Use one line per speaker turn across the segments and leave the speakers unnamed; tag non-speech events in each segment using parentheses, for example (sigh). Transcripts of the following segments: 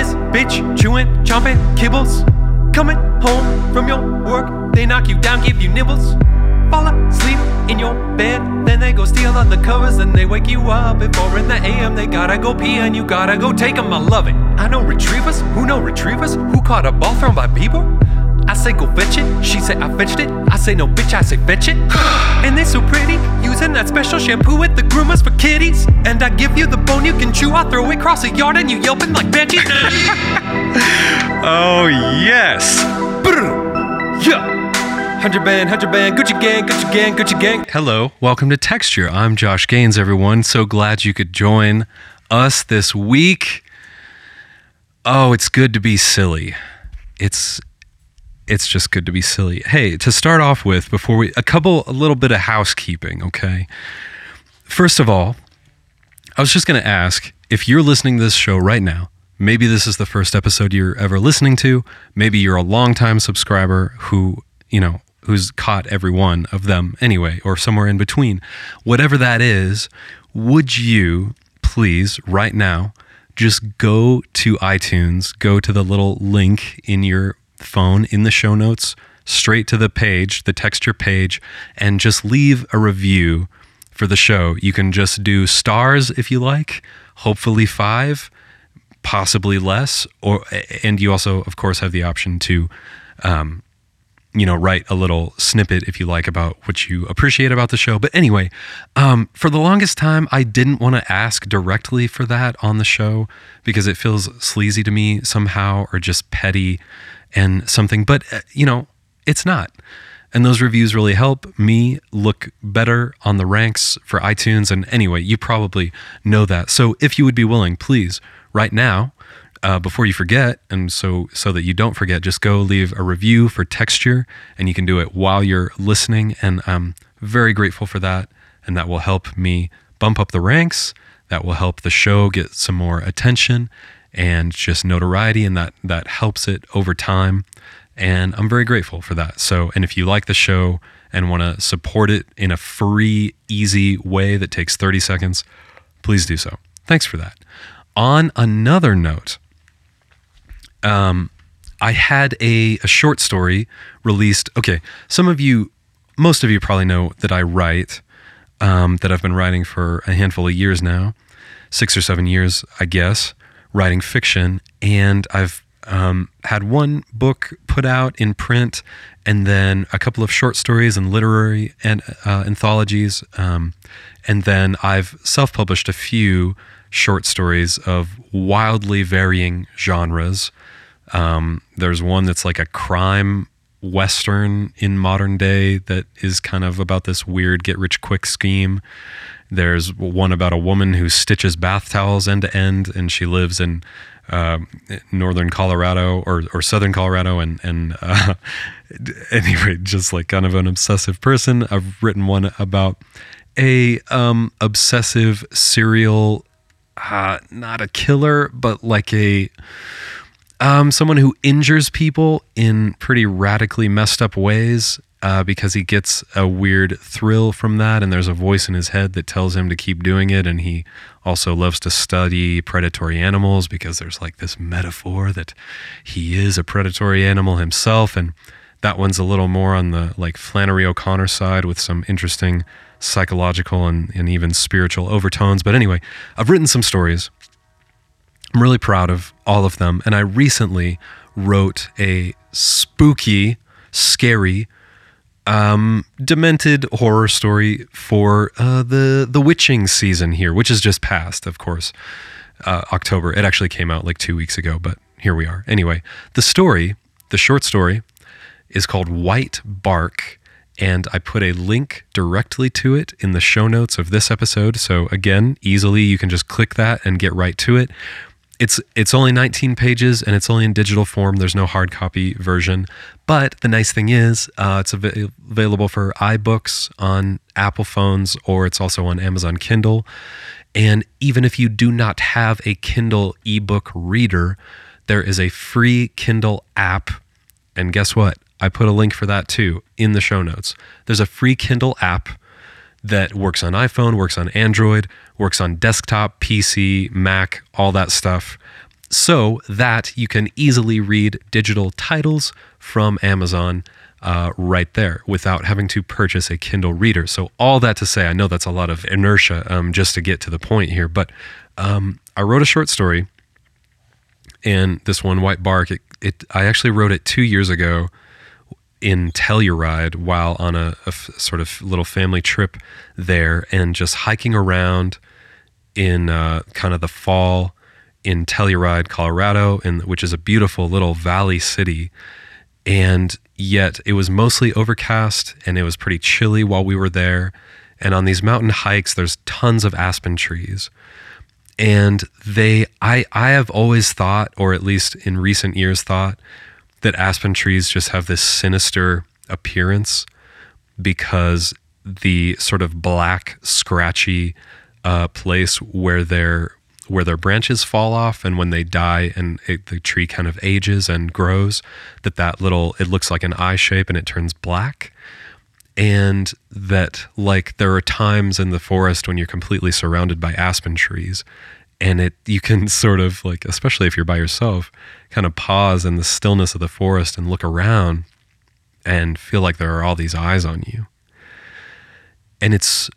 this bitch chewing, chomping, kibbles. Coming home from your work, they knock you down, give you nibbles. Fall asleep in your bed, then they go steal all the covers, and they wake you up at 4 in the AM. They gotta go pee and you gotta go take 'em. I love it. I know retrievers, who know retrievers, who caught a ball thrown by Bieber. I say go fetch it, she say I fetched it. I say no bitch, I say fetch it. (sighs) and they so pretty, using that special shampoo at the groomers for kitties. And I give you the bone you can chew, I throw it across the yard and you yelping like Benji. (laughs)
Oh, yes. Brrr.
Yeah. Hundred band, hundred band, Gucci gang, Gucci gang, Gucci gang.
Hello, welcome to Texture. I'm Josh Gaines, everyone. So glad you could join us this week. Oh, it's good to be silly. It's it's just good to be silly. Hey, to start off with, before we a couple a little bit of housekeeping, okay? First of all, I was just going to ask if you're listening to this show right now, maybe this is the first episode you're ever listening to, maybe you're a longtime subscriber who, you know, who's caught every one of them anyway, or somewhere in between. Whatever that is, would you please, right now, just go to iTunes, go to the little link in your phone in the show notes, straight to the page, the texture page, and just leave a review for the show. You can just do stars if you like, hopefully five, possibly less, or and you also, of course, have the option to, um, you know, write a little snippet if you like about what you appreciate about the show. But anyway, um, for the longest time, I didn't want to ask directly for that on the show because it feels sleazy to me somehow or just petty and something. But uh, you know, it's not. And those reviews really help me look better on the ranks for iTunes. And anyway, you probably know that. So if you would be willing, please, right now, uh, before you forget, and so so that you don't forget, just go leave a review for Texture, and you can do it while you're listening. And I'm very grateful for that, and that will help me bump up the ranks. That will help the show get some more attention and just notoriety, and that that helps it over time. And I'm very grateful for that. So, and if you like the show and want to support it in a free, easy way that takes 30 seconds, please do so. Thanks for that. On another note, um, I had a, a short story released. Okay, some of you, most of you probably know that I write, um, that I've been writing for a handful of years now, six or seven years, I guess, writing fiction. And I've um, had one book put out in print and then a couple of short stories and literary and uh, anthologies. Um, and then I've self published a few short stories of wildly varying genres. Um, there's one that's like a crime western in modern day that is kind of about this weird get rich quick scheme. There's one about a woman who stitches bath towels end to end, and she lives in uh, northern Colorado or, or southern Colorado, and and uh, (laughs) anyway, just like kind of an obsessive person. I've written one about a um, obsessive serial, uh, not a killer, but like a um, someone who injures people in pretty radically messed up ways uh, because he gets a weird thrill from that, and there's a voice in his head that tells him to keep doing it. And he also loves to study predatory animals because there's like this metaphor that he is a predatory animal himself. And that one's a little more on the like Flannery O'Connor side with some interesting psychological and, and even spiritual overtones. But anyway, I've written some stories. I'm really proud of all of them. And I recently wrote a spooky, scary, um, demented horror story for uh, the the witching season here, which is just passed, of course, uh, October. It actually came out like two weeks ago, but here we are. Anyway, the story, the short story, is called White Bark. And I put a link directly to it in the show notes of this episode. So, again, easily you can just click that and get right to it it's it's only 19 pages and it's only in digital form. There's no hard copy version. But the nice thing is, uh, it's av- available for iBooks on Apple phones or it's also on Amazon Kindle. And even if you do not have a Kindle ebook reader, there is a free Kindle app. And guess what? I put a link for that too in the show notes. There's a free Kindle app that works on iPhone, works on Android, works on desktop, PC, Mac, all that stuff, so that you can easily read digital titles from Amazon uh, right there without having to purchase a Kindle reader. So, all that to say, I know that's a lot of inertia um, just to get to the point here, but um, I wrote a short story, and this one, White Bark, it, it, I actually wrote it two years ago in Telluride while on a, a f- sort of little family trip there and just hiking around in uh, kind of the fall in Telluride, Colorado, in, which is a beautiful little valley city. And yet it was mostly overcast and it was pretty chilly while we were there. And on these mountain hikes, there's tons of aspen trees. And they, I, I have always thought, or at least in recent years thought, that aspen trees just have this sinister appearance because the sort of black, scratchy uh, place where their where their branches fall off and when they die and it, the tree kind of ages and grows that that little it looks like an eye shape and it turns black. And that like there are times in the forest when you're completely surrounded by aspen trees and it you can sort of like especially if you're by yourself kind of pause in the stillness of the forest and look around and feel like there are all these eyes on you and it's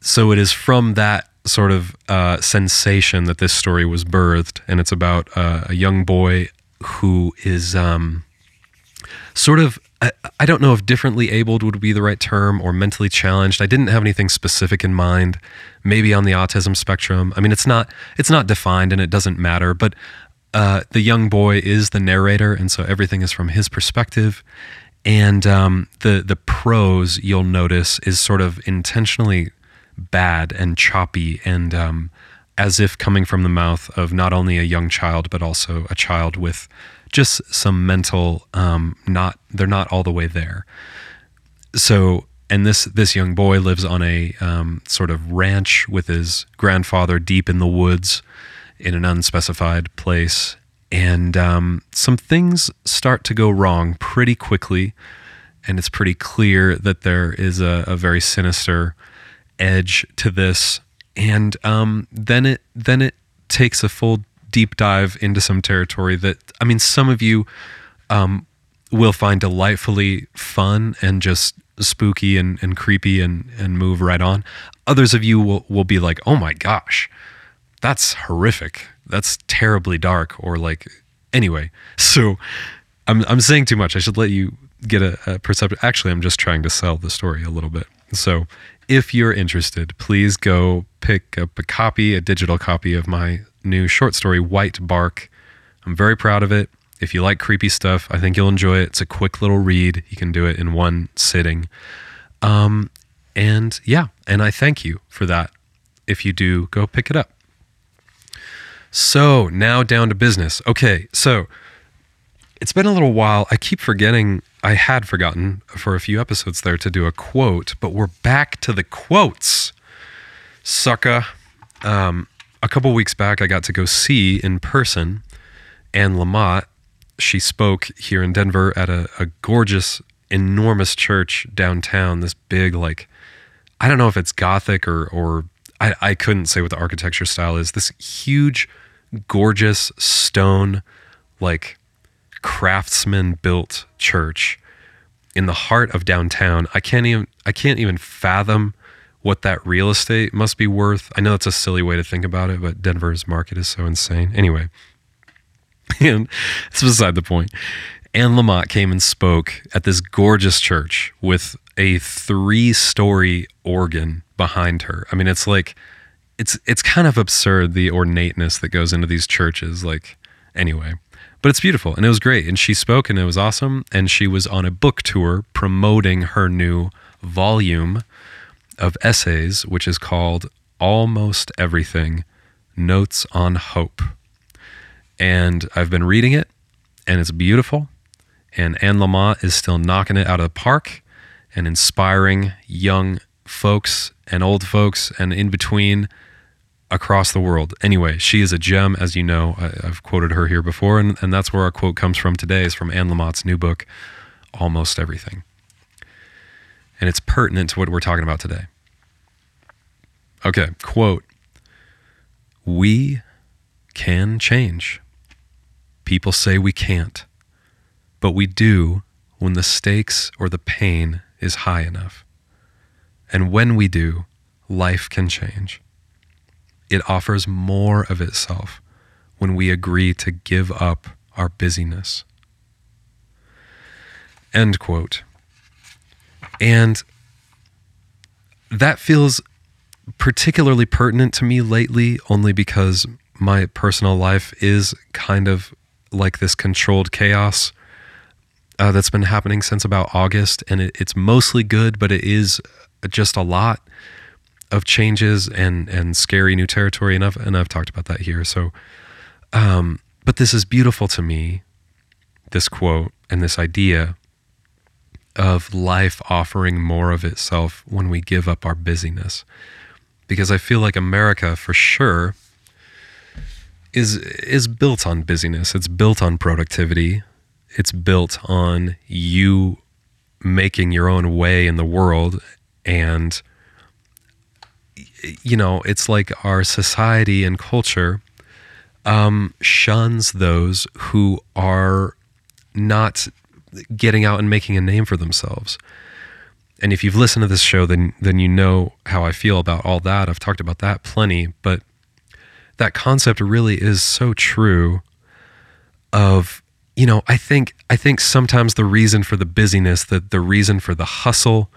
so it is from that sort of uh, sensation that this story was birthed, and it's about uh, a young boy who is um, sort of. I, don't know if differently abled would be the right term or mentally challenged. I didn't have anything specific in mind. Maybe on the autism spectrum. I mean, it's not it's not defined and it doesn't matter. But uh, the young boy is the narrator, and so everything is from his perspective. And um, the the prose you'll notice is sort of intentionally bad and choppy and um, as if coming from the mouth of not only a young child but also a child with just some mental um, not they're not all the way there. So and this this young boy lives on a um, sort of ranch with his grandfather deep in the woods in an unspecified place. And um, some things start to go wrong pretty quickly. And it's pretty clear that there is a, a very sinister edge to this, and um, then it then it takes a full deep dive into some territory that I mean, some of you um, will find delightfully fun and just spooky and, and creepy and, and move right on. Others of you will, will be like, oh my gosh, that's horrific. That's terribly dark. Or like, anyway. So I'm, I'm saying too much. I should let you get a, a perception. Actually, I'm just trying to sell the story a little bit. So if you're interested, please go pick up a copy, a digital copy of my new short story, White Bark. I'm very proud of it. If you like creepy stuff, I think you'll enjoy it. It's a quick little read. You can do it in one sitting. Um, and yeah, and I thank you for that. If you do, go pick it up. So now down to business. Okay, so it's been a little while. I keep forgetting I had forgotten for a few episodes there to do a quote, but we're back to the quotes. Sucka. Um, a couple weeks back, I got to go see in person Anne Lamott. She spoke here in Denver at a, a gorgeous, enormous church downtown. This big, like, I don't know if it's Gothic or, or I, I couldn't say what the architecture style is. This huge, gorgeous stone, like, craftsman built church in the heart of downtown. I can't even I can't even fathom what that real estate must be worth. I know that's a silly way to think about it, but Denver's market is so insane. Anyway, (laughs) and it's beside the point. Anne Lamott came and spoke at this gorgeous church with a three-story organ behind her. I mean, it's like it's it's kind of absurd the ornateness that goes into these churches. Like, anyway, but it's beautiful and it was great. And she spoke and it was awesome. And she was on a book tour promoting her new volume of essays, which is called Almost Everything Notes on Hope. And I've been reading it and it's beautiful. And Anne Lamott is still knocking it out of the park and inspiring young folks and old folks and in between across the world. Anyway, she is a gem, as you know. I, have quoted her here before, and, and that's where our quote comes from today is from Anne Lamott's new book, Almost Everything. And it's pertinent to what we're talking about today. Okay, quote We can change. People say we can't, but we do when the stakes or the pain is high enough. And when we do, life can change. It offers more of itself when we agree to give up our busyness. End quote. And that feels particularly pertinent to me lately, only because my personal life is kind of like this controlled chaos uh, that's been happening since about August. And it, it's mostly good, but it is just a lot of changes and, and scary new territory. And I've, and I've talked about that here. So, um, but this is beautiful to me, this quote and this idea of life offering more of itself when we give up our busyness. Because I feel like America, for sure, is is built on busyness. It's built on productivity. It's built on you making your own way in the world and you know, it's like our society and culture um, shuns those who are not getting out and making a name for themselves. And if you've listened to this show, then then you know how I feel about all that. I've talked about that plenty, but that concept really is so true of you know, I think I think sometimes the reason for the busyness, the the reason for the hustle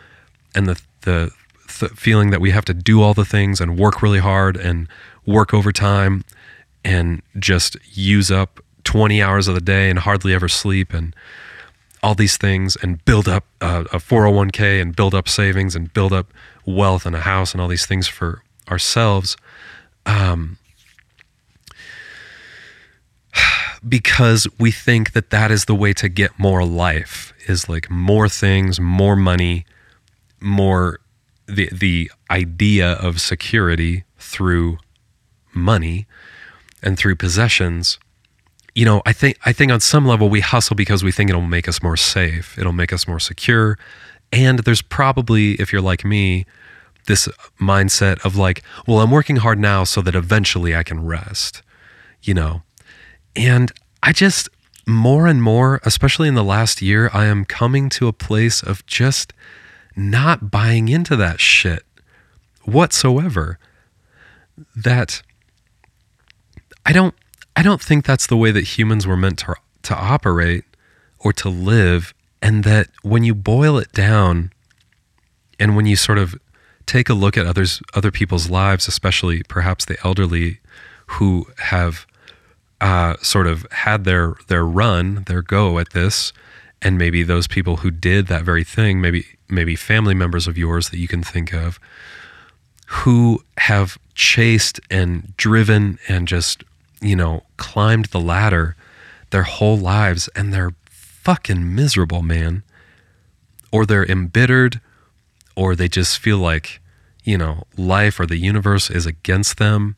and the the, the feeling that we have to do all the things and work really hard and work overtime and just use up 20 hours of the day and hardly ever sleep and all these things and build up uh, a 401k and build up savings and build up wealth and a house and all these things for ourselves um, (sighs) because we think that that is the way to get more life is like more things more money more the the idea of security through money and through possessions you know, I think I think on some level we hustle because we think it'll make us more safe, it'll make us more secure, and there's probably if you're like me, this mindset of like, well, I'm working hard now so that eventually I can rest, you know. And I just more and more, especially in the last year, I am coming to a place of just not buying into that shit whatsoever. That I don't I don't think that's the way that humans were meant to, to operate or to live. And that when you boil it down and when you sort of take a look at others, other people's lives, especially perhaps the elderly who have uh, sort of had their, their run, their go at this, and maybe those people who did that very thing, maybe, maybe family members of yours that you can think of, who have chased and driven and just you know, climbed the ladder their whole lives and they're fucking miserable, man. Or they're embittered, or they just feel like, you know, life or the universe is against them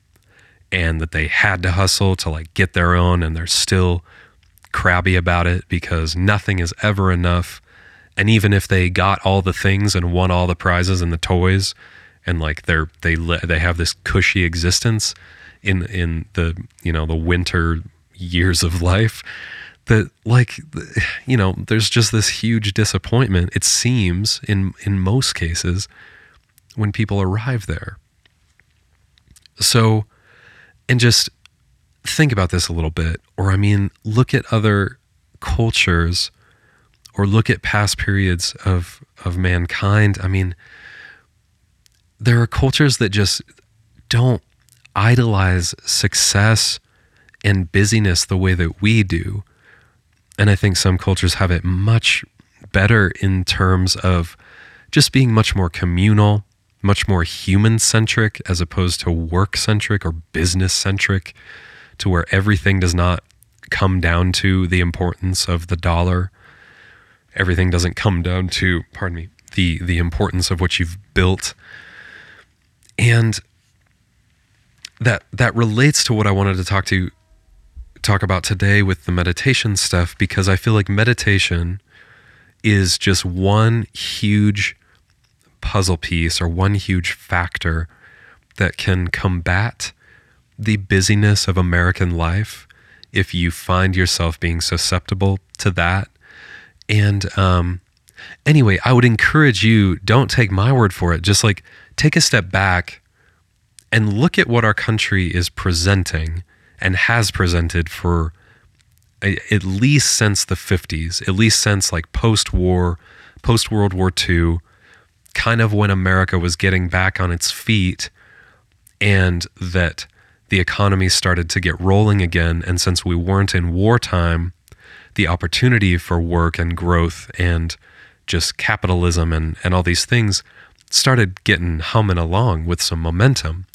and that they had to hustle to like get their own and they're still crabby about it because nothing is ever enough. And even if they got all the things and won all the prizes and the toys and like they're they they have this cushy existence, in in the you know the winter years of life that like you know there's just this huge disappointment it seems in in most cases when people arrive there. So and just think about this a little bit or i mean look at other cultures or look at past periods of of mankind. I mean there are cultures that just don't idolize success and busyness the way that we do. And I think some cultures have it much better in terms of just being much more communal, much more human centric as opposed to work centric or business centric, to where everything does not come down to the importance of the dollar. Everything doesn't come down to, pardon me, the the importance of what you've built. And that that relates to what I wanted to talk to talk about today with the meditation stuff because I feel like meditation is just one huge puzzle piece or one huge factor that can combat the busyness of American life if you find yourself being susceptible to that. And um, anyway, I would encourage you don't take my word for it. Just like take a step back and look at what our country is presenting and has presented for a, at least since the 50s, at least since like post war, post World War II, kind of when America was getting back on its feet and that the economy started to get rolling again. And since we weren't in wartime, the opportunity for work and growth and just capitalism and, and all these things started getting humming along with some momentum.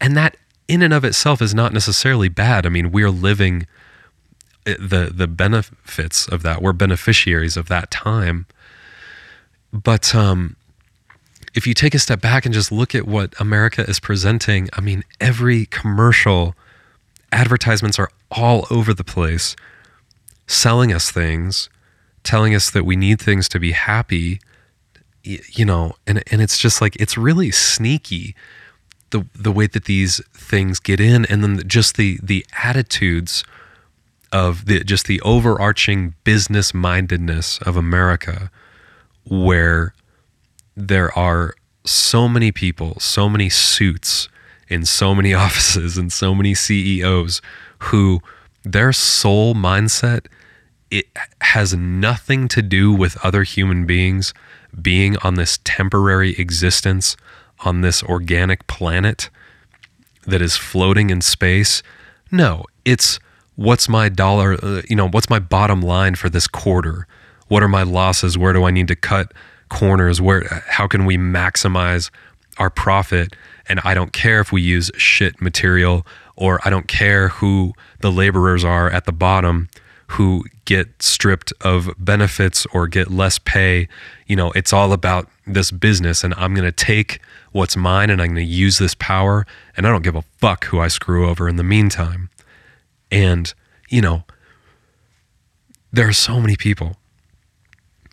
And that in and of itself is not necessarily bad. I mean, we're living eh, the the benefits of that. We're beneficiaries of that time. But um, if you take a step back and just look at what America is presenting, I mean, every commercial advertisements are all over the place selling us things, telling us that we need things to be happy, you know, and and it's just like it's really sneaky the the way that these things get in and then just the the attitudes of the just the overarching business mindedness of America where there are so many people, so many suits in so many (laughs) offices and so many CEOs who their sole mindset it has nothing to do with other human beings being on this temporary existence on this organic planet that is floating in space. No, it's what's my dollar, uh, you know, what's my bottom line for this quarter? What are my losses? Where do I need to cut corners where how can we maximize our profit and I don't care if we use shit material or I don't care who the laborers are at the bottom who get stripped of benefits or get less pay. You know, it's all about this business and I'm going to take what's mine and I'm going to use this power and I don't give a fuck who I screw over in the meantime. And, you know, there are so many people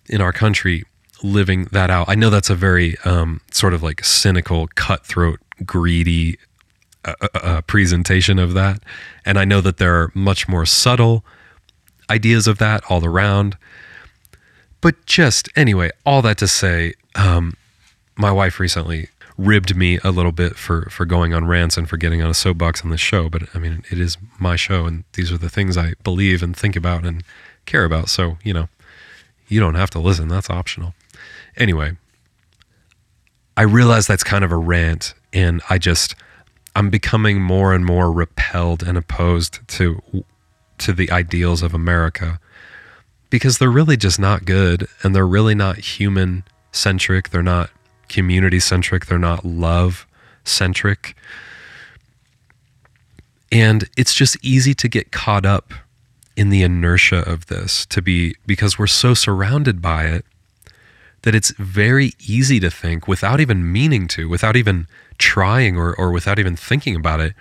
in our country living that out. I know that's a very um, sort of like cynical, cutthroat, greedy uh, uh, uh, presentation of that. And I know that there are much more subtle ideas of that all around. But just anyway, all that to say, um, my wife recently ribbed me a little bit for for going on rants and for getting on a soapbox on this show. But I mean, it is my show, and these are the things I believe and think about and care about. So you know, you don't have to listen. That's optional. Anyway, I realize that's kind of a rant, and I just I'm becoming more and more repelled and opposed to to the ideals of America because they're really just not good and they're really not human centric. They're not community centric. They're not love centric. And it's just easy to get caught up in the inertia of this to be because we're so surrounded by it that it's very easy to think without even meaning to, without even trying or, or without even thinking about it,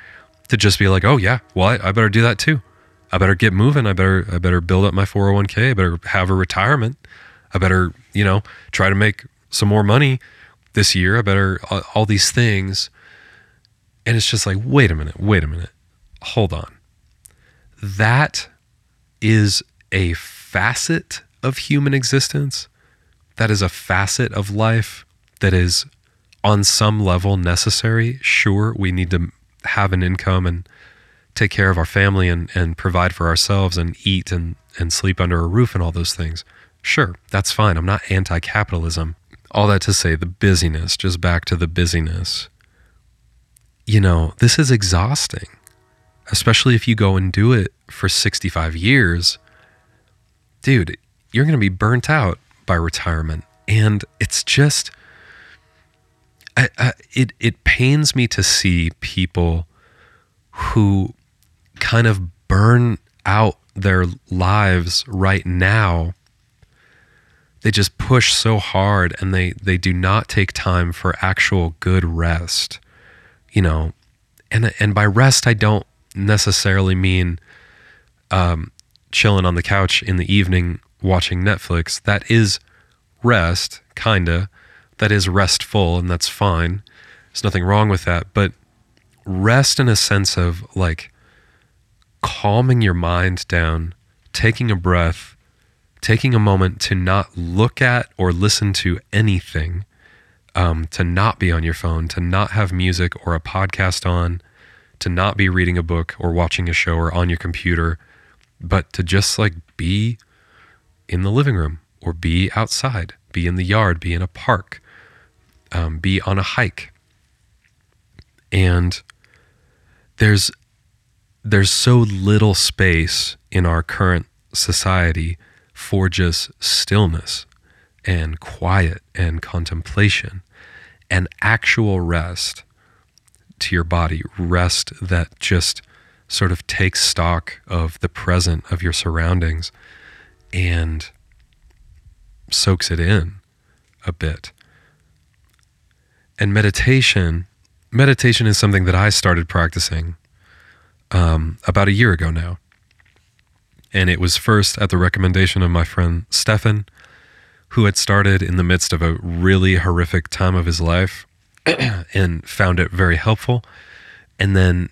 to just be like, oh yeah, well I, I better do that too. I better get moving. I better I better build up my 401k. I better have a retirement. I better, you know, try to make some more money this year. I better all, all these things. And it's just like, wait a minute, wait a minute. Hold on. That is a facet of human existence that is a facet of life that is on some level necessary. Sure, we need to have an income and take care of our family and, and provide for ourselves and eat and, and sleep under a roof and all those things. Sure, that's fine. I'm not anti capitalism. All that to say, the busyness, just back to the busyness. You know, this is exhausting, especially if you go and do it for 65 years. Dude, you're going to be burnt out by retirement. And it's just, I, I, it, it pains me to see people who kind of burn out their lives right now. They just push so hard and they, they do not take time for actual good rest. You know, and and by rest I don't necessarily mean um, chilling on the couch in the evening watching Netflix. That is rest, kinda. That is restful, and that's fine. There's nothing wrong with that. But rest in a sense of like calming your mind down, taking a breath, taking a moment to not look at or listen to anything, um, to not be on your phone, to not have music or a podcast on, to not be reading a book or watching a show or on your computer, but to just like be in the living room or be outside, be in the yard, be in a park, um, be on a hike. And there's there's so little space in our current society for just stillness and quiet and contemplation and actual rest to your body, rest that just sort of takes stock of the present of your surroundings and soaks it in a bit. And meditation, meditation is something that I started practicing um, about a year ago now. And it was first at the recommendation of my friend Stefan, who had started in the midst of a really horrific time of his life (clears throat) and found it very helpful. And then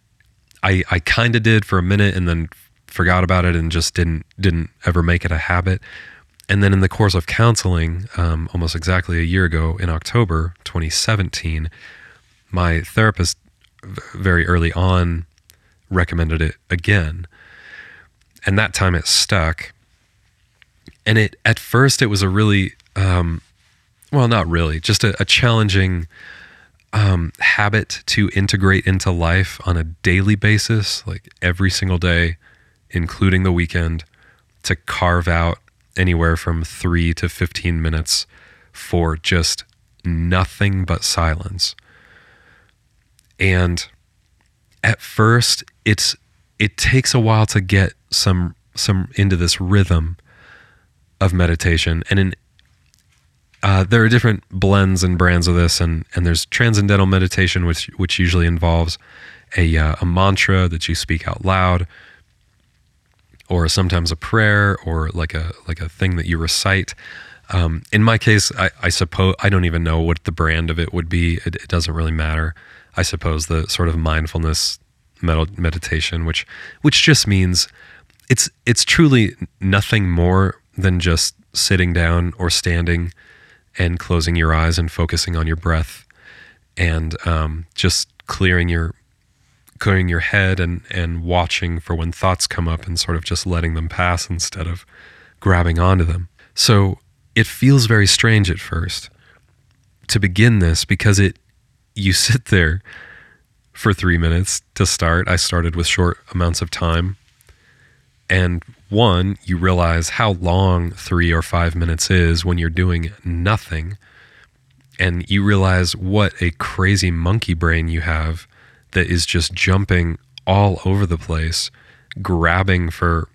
I, I kind of did for a minute and then forgot about it and just didn't didn't ever make it a habit. And then in the course of counseling, um, almost exactly a year ago in October 2017, my therapist very early on recommended it again. And that time it stuck. And it at first it was a really um, well, not really, just a, a challenging um, habit to integrate into life on a daily basis, like every single day, including the weekend, to carve out anywhere from three to 15 minutes for just nothing but silence. And at first, it's it takes a while to get some some into this rhythm of meditation and in uh, there are different blends and brands of this, and and there's transcendental meditation, which which usually involves a uh, a mantra that you speak out loud, or sometimes a prayer, or like a like a thing that you recite. Um, in my case, I, I, suppose I don't even know what the brand of it would be. It, it doesn't really matter. I suppose the sort of mindfulness med- meditation, which which just means it's it's truly nothing more than just sitting down or standing and closing your eyes and focusing on your breath and um, just clearing your clearing your head and and watching for when thoughts come up and sort of just letting them pass instead of grabbing onto them. So it feels very strange at first to begin this because it you (laughs) sit there for 3 minutes to start. I started with short amounts of time and one, you realize how long three or five minutes is when you're doing nothing. And you realize what a crazy monkey brain you have that is just jumping all over the place, grabbing for,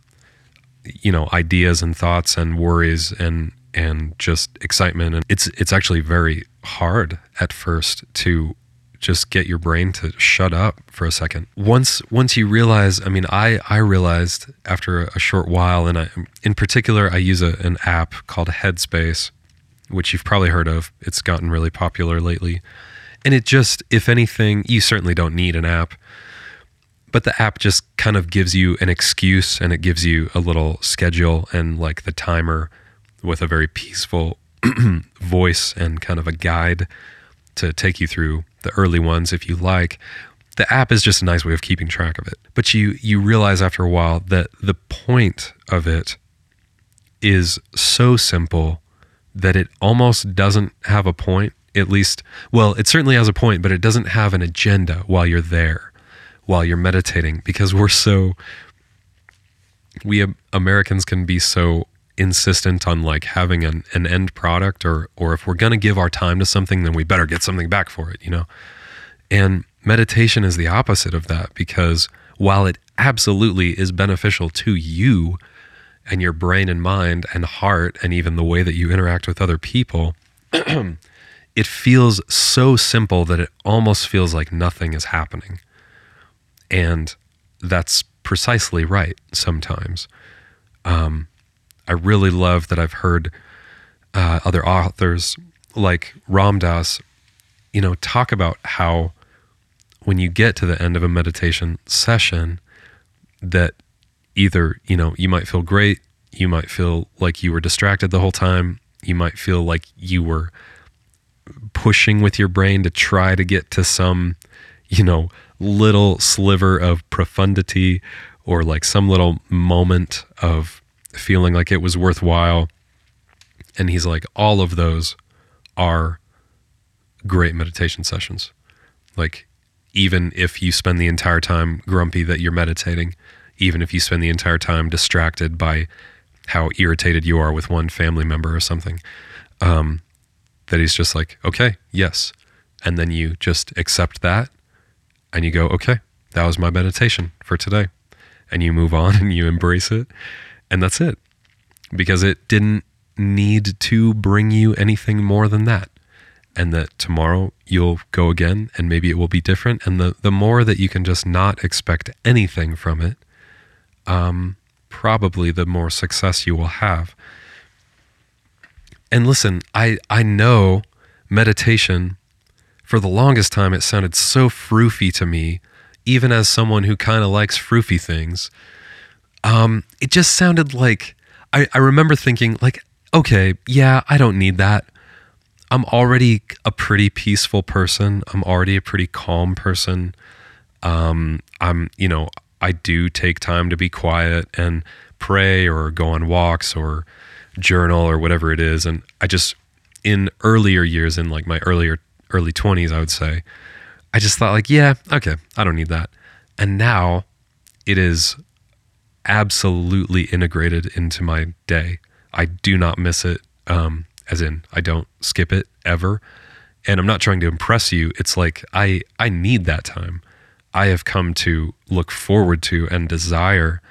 you know, ideas and thoughts and worries and and just excitement. And it's it's actually very hard at first to just get your brain to shut up for a second. Once once you realize, I mean, I I realized after a short while, and I, in particular, I use a, an app called Headspace, which you've probably heard of. It's gotten really popular lately, and it just, if anything, you certainly don't need an app, but the app just kind of gives you an excuse, and it gives you a little schedule and like the timer with a very peaceful (clears throat) voice and kind of a guide to take you through the early ones if you like. The app is just a nice way of keeping track of it. But you you realize after a while that the point of it is so simple that it almost doesn't have a point. At least, well, it certainly has a point, but it doesn't have an agenda while you're there, while you're meditating, because we're so we Americans can be so insistent on like having an, an end product or or if we're going to give our time to something then we better get something back for it you know? And meditation is the opposite of that because while it absolutely is beneficial to you and your brain and mind and heart and even the way that you interact with other people (clears throat) it feels so simple that it almost feels like nothing is happening. And that's precisely right sometimes. Um, I really love that I've heard uh, other authors like Ram Dass, you know, talk about how when you get to the end of a meditation session that either, you know, you might feel great, you might feel like you were distracted the whole time, you might feel like you were pushing with your brain to try to get to some, you know, little sliver of profundity or like some little moment of feeling like it was worthwhile. And he's like, all of those are great meditation sessions. Like, even if you spend the entire time grumpy that you're meditating, even if you spend the entire time distracted by how irritated you are with one family member or something, um, that he's just like, okay, yes. And then you just accept that and you go, okay, that was my meditation for today. And you move on (laughs) and you embrace it. And that's it. Because it didn't need to bring you anything more than that. And that tomorrow you'll go again and maybe it will be different. And the, the more that you can just not expect anything from it, um, probably the more success you will have. And listen, I, I know meditation, for the longest time, it sounded so froofy to me, even as someone who kind of likes froofy things. Um, it just sounded like, I, I remember thinking, like, okay, yeah, I don't need that. I'm already a pretty peaceful person. I'm already a pretty calm person. Um, I'm, you know, I do take time to be quiet and pray or go on walks or journal or whatever it is. And I just, in earlier years, in like my earlier, early 20s, I would say, I just thought, like, yeah, okay, I don't need that. And now it is absolutely integrated into my day. I do not miss it, um, as in, I don't skip it ever. And I'm not trying to impress you. It's like I I need that time. I have come to look forward to and desire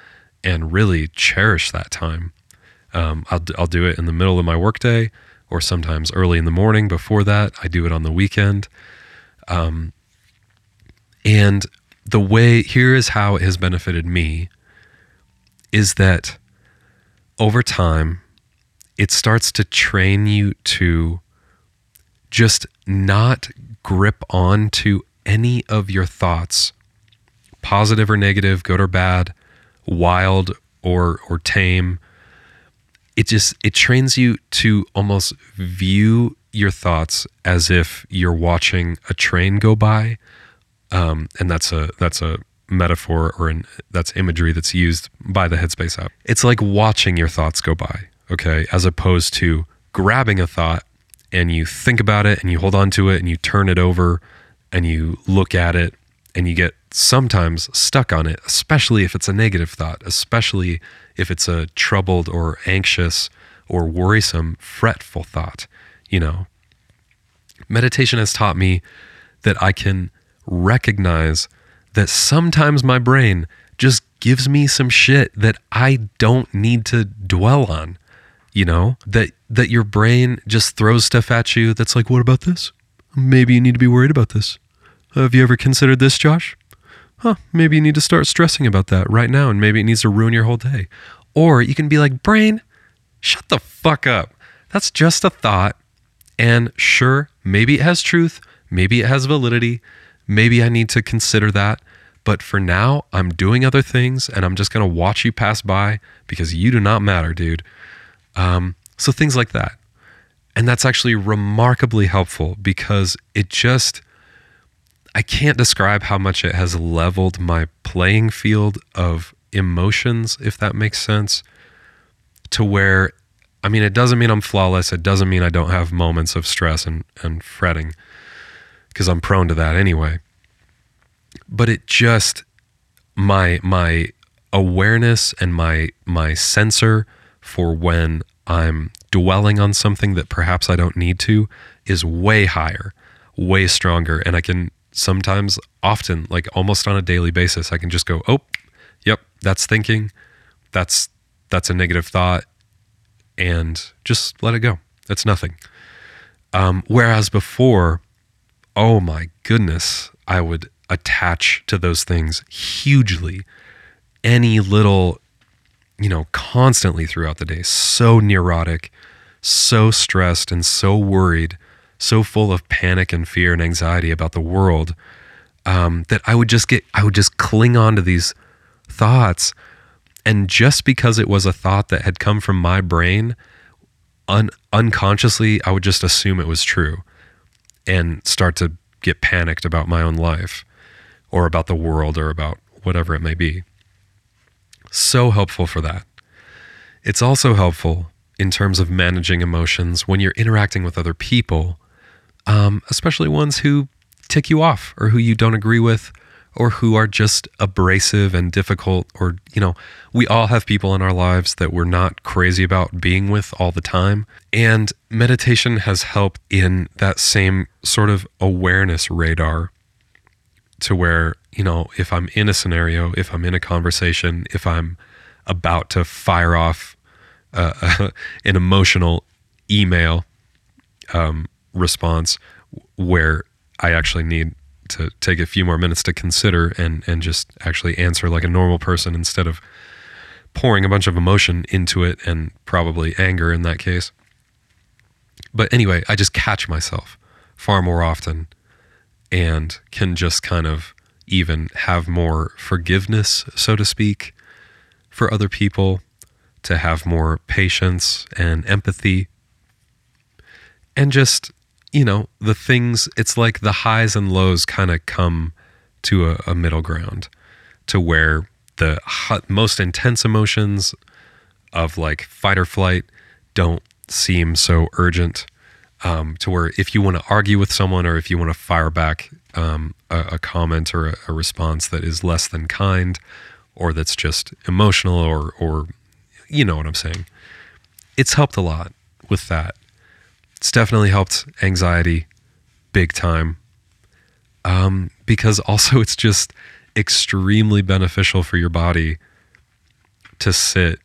and really cherish that time. Um, I'll, I'll do it in the middle of my workday or sometimes early in the morning before that. I do it on the weekend. Um, and the way, here is how it has benefited me is that over time, it starts to train you to just not grip on to any of your thoughts, positive or negative, good or bad, wild or or tame. It just it trains you to almost view your thoughts as if you're watching a train go by, um, and that's a that's a metaphor or an, that's imagery that's used by the Headspace app. It's like watching your thoughts go by, okay, as opposed to grabbing a thought and you think about it and you hold on to it and you turn it over and you look at it and you get sometimes stuck on it, especially if it's a negative thought, especially if it's a troubled or anxious or worrisome, fretful thought. You know, meditation has taught me that I can recognize that sometimes my brain just gives me some shit that I don't need to dwell on. You know, that that your brain just throws stuff at you that's like, what about this? Maybe you need to be worried about this. Have you ever considered this, Josh? Huh, maybe you need to start stressing about that right now and maybe it needs to ruin your whole day. Or you can be like, brain, shut the fuck up. That's just a thought. And sure, maybe it has truth, maybe it has validity, maybe I need to consider that. But for now, I'm doing other things and I'm just going to watch you pass by because you do not matter, dude. Um, so things like that. And that's actually remarkably helpful because it just, I can't describe how much it has leveled my playing field of emotions, if that makes sense, to where, I mean, it doesn't mean I'm flawless. It doesn't mean I don't have moments of stress and, and fretting because I'm prone to that anyway. But it just, my, my awareness and my, my sensor for when I'm dwelling on something that perhaps I don't need to is way higher, way stronger. And I can sometimes, often, like almost on a daily basis, I can just go, oh, yep, that's thinking. That's that's a negative thought. And just let it go. That's nothing. Um, whereas before, oh my goodness, I would attach to those things hugely. Any little you know, constantly throughout the day, so neurotic, so stressed, and so worried, so full of panic and fear and anxiety about the world. um, that I would just get, I would just cling on to these thoughts. And just because it was a thought that had come from my brain, un- unconsciously, I would just assume it was true and start to get panicked about my own life or about the world or about whatever it may be. So helpful for that. It's also helpful in terms of managing emotions when you're interacting with other people, um, especially ones who tick you off or who you don't agree with or who are just abrasive and difficult or you know we all have people in our lives that we're not crazy about being with all the time and meditation has helped in that same sort of awareness radar to where you know if i'm in a scenario if i'm in a conversation if i'm about to fire off uh, (laughs) an emotional email um, response where i actually need to take a few more minutes to consider and and just actually answer like a normal person instead of pouring a bunch of emotion into it and probably anger in that case. But anyway, I just catch myself far more often and can just kind of even have more forgiveness, so to speak, for other people, to have more patience and empathy, and just you know, the things, it's like the highs and lows kind of come to a, a, middle ground to where the hot, most intense emotions of like fight or flight don't seem so urgent. Um, to where if you want to argue with someone or if you want to fire back um, a, a, comment or a, a response that is less than kind or that's just emotional or, or you know what I'm saying, it's helped a lot with that it's definitely helped anxiety big time. Um, because also (laughs) it's just extremely beneficial for your body to sit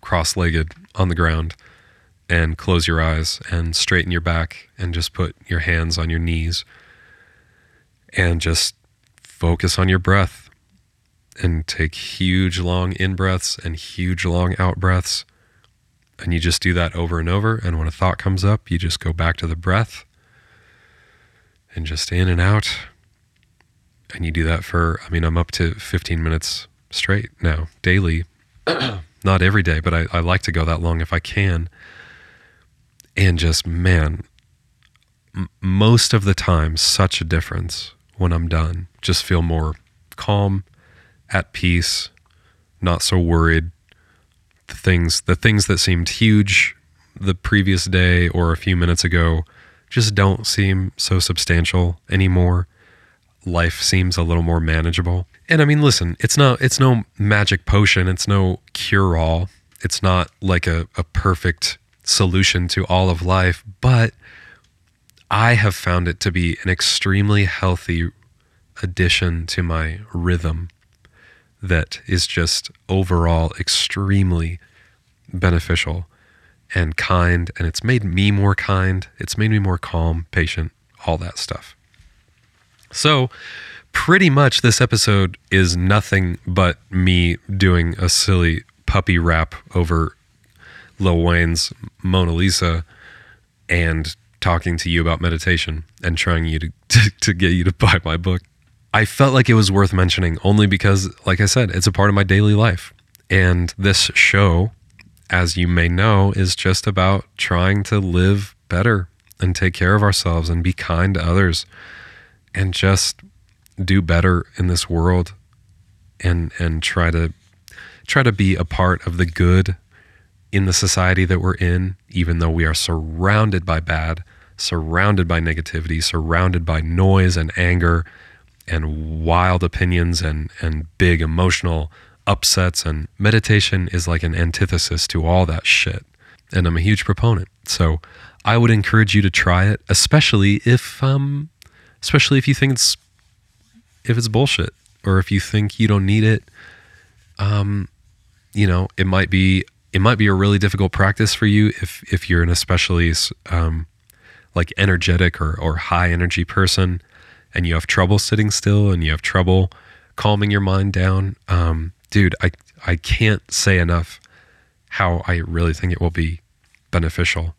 cross legged on the ground and close your eyes and straighten your back and just put your hands on your knees and just focus on your breath and take huge long in breaths and huge long out breaths and you just do that over and over. And when a thought comes up, you just go back to the breath and just in and out. And you do that for, I mean, I'm up to 15 minutes straight now, daily. (clears throat) Not every day, but I, I like to go that long if I can. And just, man, m- most of the time, such a difference when I'm done. Just feel more calm, at peace, not so worried, the things the things that seemed huge the previous day or a few minutes ago just don't seem so substantial anymore. Life seems a little more manageable. And I mean, listen, it's not it's no magic potion, it's no cure all. It's not like a, a perfect solution to all of life, but I have found it to be an extremely healthy addition to my rhythm that is just overall extremely beneficial and kind. And it's made me more kind. It's made me more calm, patient, all that stuff. So, pretty much this episode is nothing but me doing a silly puppy rap over Lil Wayne's Mona Lisa and talking to you about meditation and trying you to, (laughs) to, to get you to buy my book. I felt like it was worth mentioning only because, like I said, it's a part of my daily life. And this show, as you may know, is just about trying to live better and take care of ourselves and be kind to others and just do better in this world and and try to try to be a part of the good in the society that we're in even though we are surrounded by bad surrounded by negativity surrounded by noise and anger and wild opinions and, and big emotional upsets. And meditation is like an antithesis to all that shit. And I'm a huge proponent. So I would encourage you to try it, especially if um especially if you think it's if it's bullshit or if you think you don't need it. Um, you know, it might be it might be a really difficult practice for you if if you're an especially um, like energetic or or high energy person and you have trouble sitting still and you have trouble calming your mind down, um, dude, I I can't say enough how I really think it will be beneficial.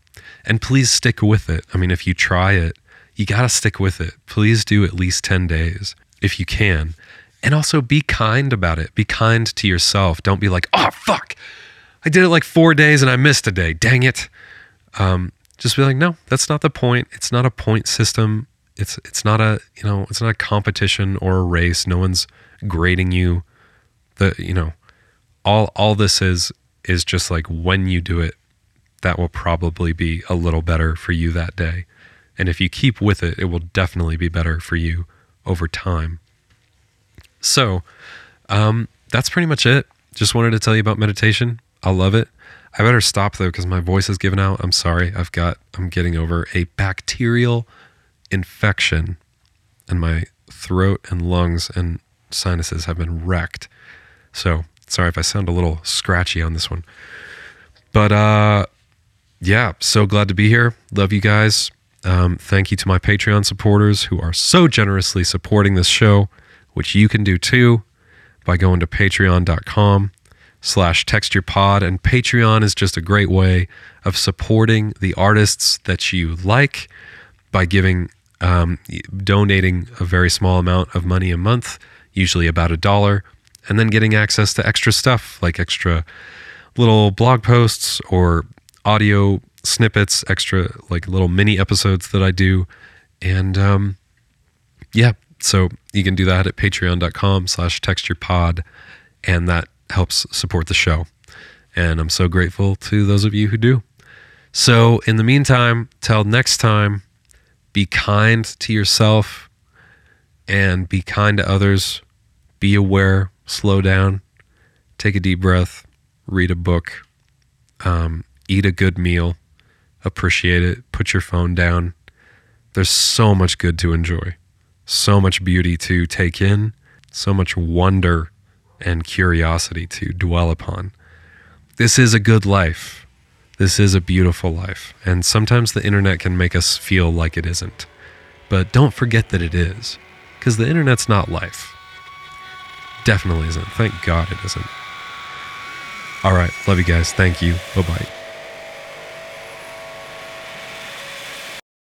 And please stick with it. I mean, if you try it, you got to stick with it. Please do at least 10 days if you can. And also be kind about it. Be kind to yourself. Don't be like, oh, fuck. I did it like four days and I missed a day. Dang it. Um, just be like, no, that's not the point. It's not a point system. It's it's not a you know it's not a competition or a race. No one's grading you. The you know all all this is is just like when you do it, that will probably be a little better for you that day. And if you keep with it, it will definitely be better for you over time. So, um, that's pretty much it. Just wanted to tell you about meditation. I love it. I better stop though because my voice is giving out. I'm sorry. I've got, I'm getting over a bacterial infection and my throat and lungs and sinuses have been wrecked. So sorry if I sound a little scratchy on this one. But uh, yeah, so glad to be here. Love you guys. Um, thank you to my Patreon supporters who are so generously supporting this show, which you can do too by going to patreon.com slash texturepod. And Patreon is just a great way of supporting the artists that you like by giving, um, donating a very small amount of money a month, usually about a dollar, and then getting access to extra stuff like extra little blog posts or audio snippets, extra like little mini episodes that I do. And um, yeah, so you can do that at patreon.com slash texturepod. And that helps support the show. And I'm so grateful to those of you who do. So in the meantime, till next time, be kind to yourself and be kind to others. Be aware, slow down, take a deep breath, read a book, um, eat a good meal appreciate it, put your phone down. There's so much good to enjoy, so much beauty to take in, so much wonder and curiosity to dwell upon. This is a good life. This is a beautiful life. And sometimes the internet can make us feel like it isn't. But don't forget that it is, because the internet's not life. Definitely isn't. Thank God it isn't. All right. Love you guys. Thank you. Bye bye.